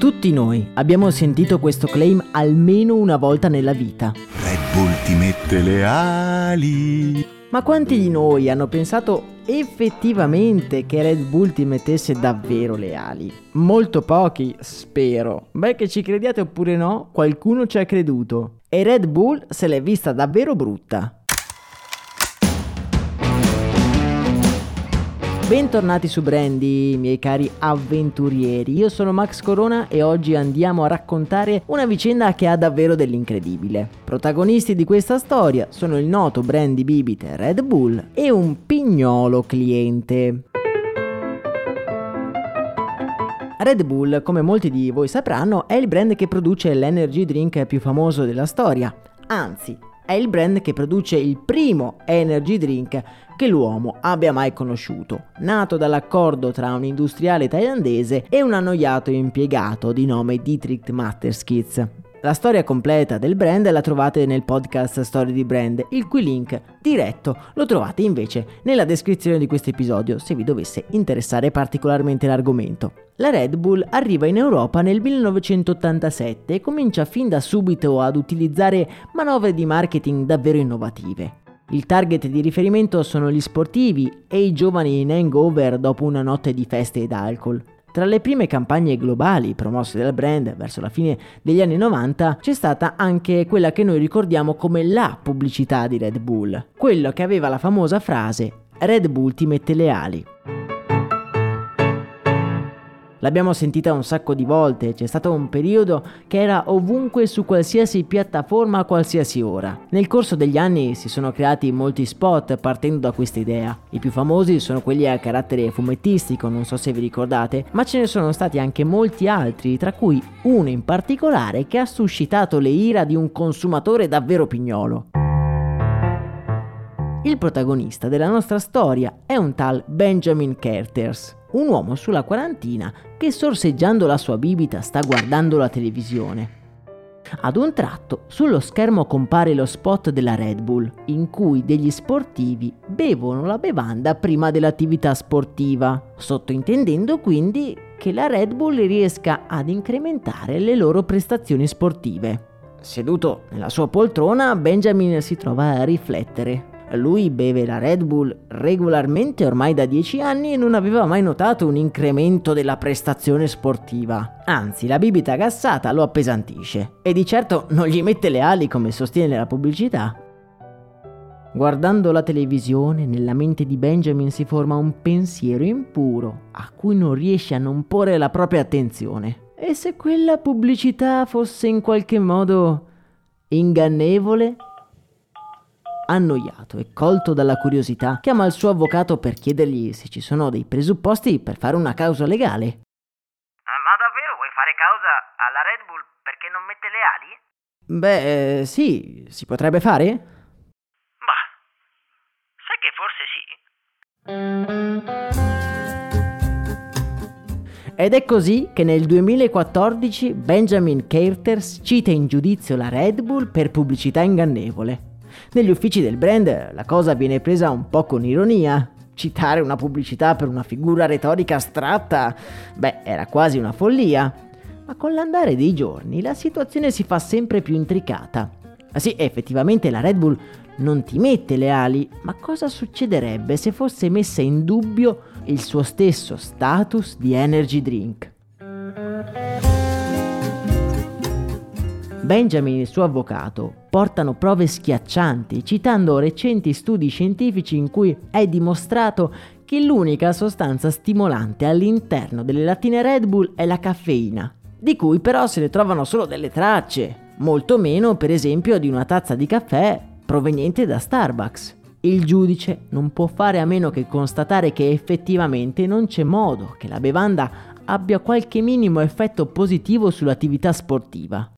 Tutti noi abbiamo sentito questo claim almeno una volta nella vita. Red Bull ti mette le ali. Ma quanti di noi hanno pensato effettivamente che Red Bull ti mettesse davvero le ali? Molto pochi, spero. Beh, che ci crediate oppure no, qualcuno ci ha creduto. E Red Bull se l'è vista davvero brutta. Bentornati su Brandy, miei cari avventurieri. Io sono Max Corona e oggi andiamo a raccontare una vicenda che ha davvero dell'incredibile. Protagonisti di questa storia sono il noto Brandy bibite Red Bull e un pignolo cliente. Red Bull, come molti di voi sapranno, è il brand che produce l'energy drink più famoso della storia. Anzi, è il brand che produce il primo energy drink che l'uomo abbia mai conosciuto, nato dall'accordo tra un industriale thailandese e un annoiato impiegato di nome Dietrich Matterskitz. La storia completa del brand la trovate nel podcast Story di Brand, il cui link diretto lo trovate invece nella descrizione di questo episodio se vi dovesse interessare particolarmente l'argomento. La Red Bull arriva in Europa nel 1987 e comincia fin da subito ad utilizzare manovre di marketing davvero innovative. Il target di riferimento sono gli sportivi e i giovani in hangover dopo una notte di feste ed alcol. Tra le prime campagne globali promosse dal brand verso la fine degli anni 90 c'è stata anche quella che noi ricordiamo come la pubblicità di Red Bull, quello che aveva la famosa frase Red Bull ti mette le ali. L'abbiamo sentita un sacco di volte, c'è stato un periodo che era ovunque su qualsiasi piattaforma a qualsiasi ora. Nel corso degli anni si sono creati molti spot partendo da questa idea. I più famosi sono quelli a carattere fumettistico, non so se vi ricordate, ma ce ne sono stati anche molti altri, tra cui uno in particolare che ha suscitato le ira di un consumatore davvero pignolo. Il protagonista della nostra storia è un tal Benjamin Kerters, un uomo sulla quarantina che sorseggiando la sua bibita sta guardando la televisione. Ad un tratto sullo schermo compare lo spot della Red Bull, in cui degli sportivi bevono la bevanda prima dell'attività sportiva, sottointendendo quindi che la Red Bull riesca ad incrementare le loro prestazioni sportive. Seduto nella sua poltrona, Benjamin si trova a riflettere. Lui beve la Red Bull regolarmente ormai da 10 anni e non aveva mai notato un incremento della prestazione sportiva. Anzi, la bibita gassata lo appesantisce e di certo non gli mette le ali come sostiene la pubblicità. Guardando la televisione, nella mente di Benjamin si forma un pensiero impuro a cui non riesce a non porre la propria attenzione. E se quella pubblicità fosse in qualche modo ingannevole? Annoiato e colto dalla curiosità, chiama il suo avvocato per chiedergli se ci sono dei presupposti per fare una causa legale. Ah, ma davvero vuoi fare causa alla Red Bull perché non mette le ali? Beh, sì, si potrebbe fare? Bah, sai che forse sì. Ed è così che nel 2014 Benjamin Carters cita in giudizio la Red Bull per pubblicità ingannevole. Negli uffici del brand la cosa viene presa un po' con ironia. citare una pubblicità per una figura retorica astratta, beh, era quasi una follia. Ma con l'andare dei giorni la situazione si fa sempre più intricata. Ah sì, effettivamente la Red Bull non ti mette le ali, ma cosa succederebbe se fosse messa in dubbio il suo stesso status di energy drink? Benjamin e il suo avvocato portano prove schiaccianti, citando recenti studi scientifici in cui è dimostrato che l'unica sostanza stimolante all'interno delle lattine Red Bull è la caffeina, di cui però se ne trovano solo delle tracce, molto meno per esempio di una tazza di caffè proveniente da Starbucks. Il giudice non può fare a meno che constatare che effettivamente non c'è modo che la bevanda abbia qualche minimo effetto positivo sull'attività sportiva.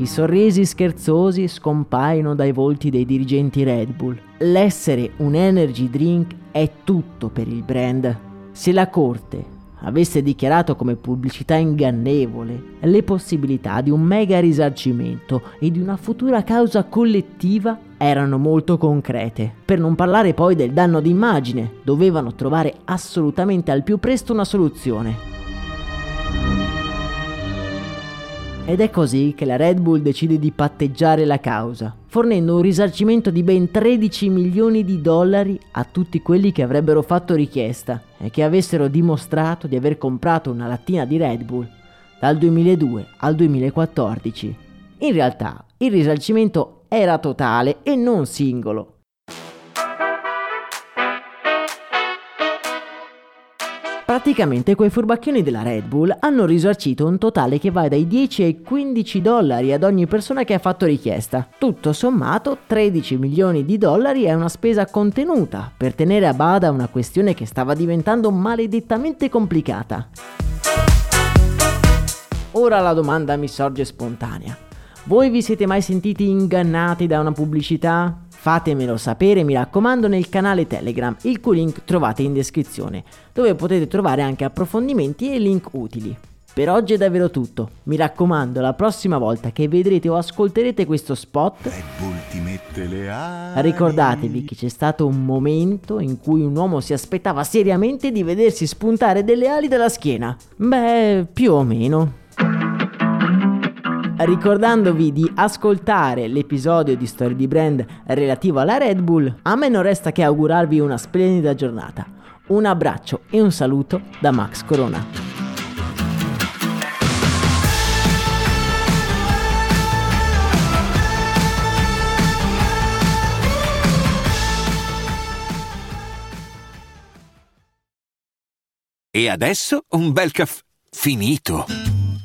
I sorrisi scherzosi scompaiono dai volti dei dirigenti Red Bull. L'essere un energy drink è tutto per il brand. Se la corte avesse dichiarato come pubblicità ingannevole le possibilità di un mega risarcimento e di una futura causa collettiva erano molto concrete. Per non parlare poi del danno d'immagine, dovevano trovare assolutamente al più presto una soluzione. Ed è così che la Red Bull decide di patteggiare la causa, fornendo un risarcimento di ben 13 milioni di dollari a tutti quelli che avrebbero fatto richiesta e che avessero dimostrato di aver comprato una lattina di Red Bull dal 2002 al 2014. In realtà il risarcimento era totale e non singolo, Praticamente quei furbacchioni della Red Bull hanno risarcito un totale che va dai 10 ai 15 dollari ad ogni persona che ha fatto richiesta. Tutto sommato 13 milioni di dollari è una spesa contenuta per tenere a bada una questione che stava diventando maledettamente complicata. Ora la domanda mi sorge spontanea. Voi vi siete mai sentiti ingannati da una pubblicità? Fatemelo sapere, mi raccomando, nel canale Telegram, il cui link trovate in descrizione, dove potete trovare anche approfondimenti e link utili. Per oggi è davvero tutto. Mi raccomando, la prossima volta che vedrete o ascolterete questo spot, ricordatevi che c'è stato un momento in cui un uomo si aspettava seriamente di vedersi spuntare delle ali dalla schiena. Beh, più o meno ricordandovi di ascoltare l'episodio di Story di Brand relativo alla Red Bull, a me non resta che augurarvi una splendida giornata. Un abbraccio e un saluto da Max Corona. E adesso un bel caffè finito.